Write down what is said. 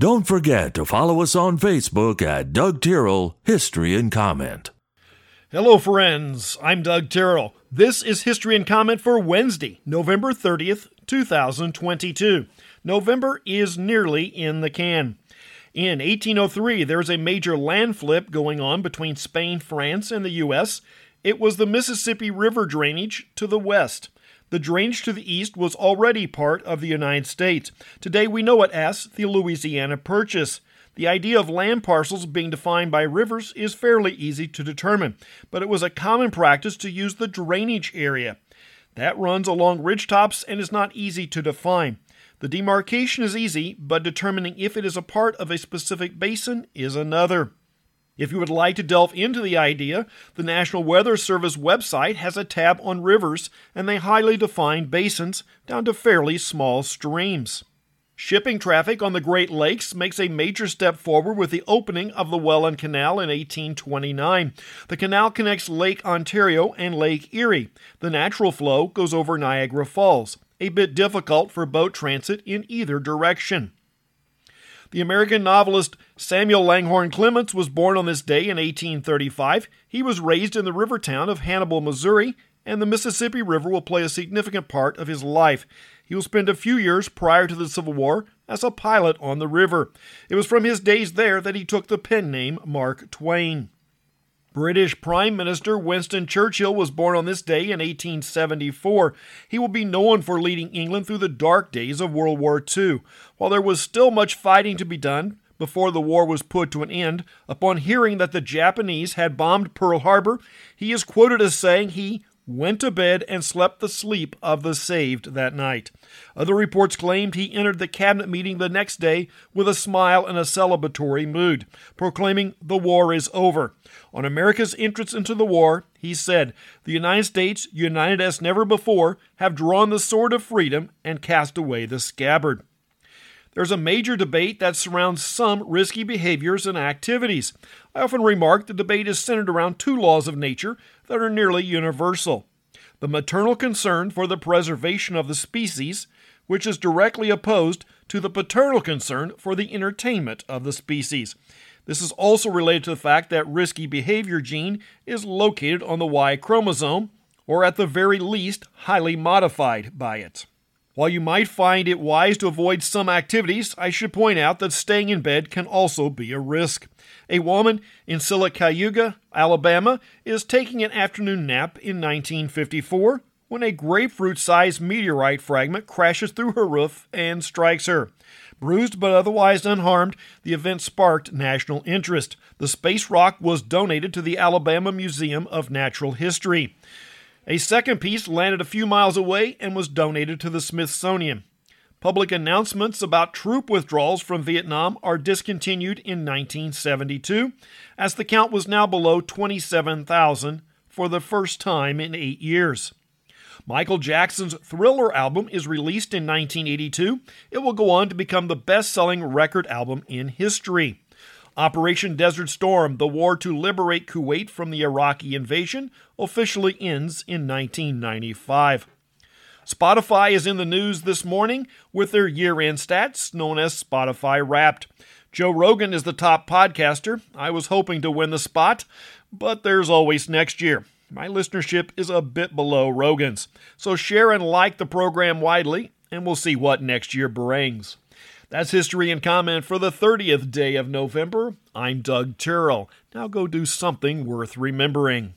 Don't forget to follow us on Facebook at Doug Tyrrell History and Comment. Hello, friends. I'm Doug Tyrrell. This is History and Comment for Wednesday, November 30th, 2022. November is nearly in the can. In 1803, there's a major land flip going on between Spain, France, and the U.S. It was the Mississippi River drainage to the west. The drainage to the east was already part of the United States. Today we know it as the Louisiana Purchase. The idea of land parcels being defined by rivers is fairly easy to determine, but it was a common practice to use the drainage area. That runs along ridgetops and is not easy to define. The demarcation is easy, but determining if it is a part of a specific basin is another. If you would like to delve into the idea, the National Weather Service website has a tab on rivers, and they highly define basins down to fairly small streams. Shipping traffic on the Great Lakes makes a major step forward with the opening of the Welland Canal in 1829. The canal connects Lake Ontario and Lake Erie. The natural flow goes over Niagara Falls, a bit difficult for boat transit in either direction. The American novelist Samuel Langhorne Clemens was born on this day in 1835. He was raised in the river town of Hannibal, Missouri, and the Mississippi River will play a significant part of his life. He will spend a few years prior to the Civil War as a pilot on the river. It was from his days there that he took the pen name Mark Twain. British Prime Minister Winston Churchill was born on this day in 1874. He will be known for leading England through the dark days of World War II. While there was still much fighting to be done before the war was put to an end, upon hearing that the Japanese had bombed Pearl Harbor, he is quoted as saying he went to bed and slept the sleep of the saved that night. Other reports claimed he entered the cabinet meeting the next day with a smile and a celebratory mood, proclaiming the war is over. On America's entrance into the war, he said, The United States, united as never before, have drawn the sword of freedom and cast away the scabbard. There's a major debate that surrounds some risky behaviors and activities. I often remark the debate is centered around two laws of nature that are nearly universal the maternal concern for the preservation of the species, which is directly opposed to the paternal concern for the entertainment of the species. This is also related to the fact that risky behavior gene is located on the Y chromosome, or at the very least, highly modified by it. While you might find it wise to avoid some activities, I should point out that staying in bed can also be a risk. A woman in Sylacauga, Alabama, is taking an afternoon nap in 1954 when a grapefruit sized meteorite fragment crashes through her roof and strikes her. Bruised but otherwise unharmed, the event sparked national interest. The space rock was donated to the Alabama Museum of Natural History. A second piece landed a few miles away and was donated to the Smithsonian. Public announcements about troop withdrawals from Vietnam are discontinued in 1972, as the count was now below 27,000 for the first time in eight years. Michael Jackson's Thriller album is released in 1982. It will go on to become the best selling record album in history. Operation Desert Storm, the war to liberate Kuwait from the Iraqi invasion, officially ends in 1995. Spotify is in the news this morning with their year end stats known as Spotify Wrapped. Joe Rogan is the top podcaster. I was hoping to win the spot, but there's always next year. My listenership is a bit below Rogan's. So share and like the program widely, and we'll see what next year brings. That's history and comment for the 30th day of November. I'm Doug Tyrrell. Now go do something worth remembering.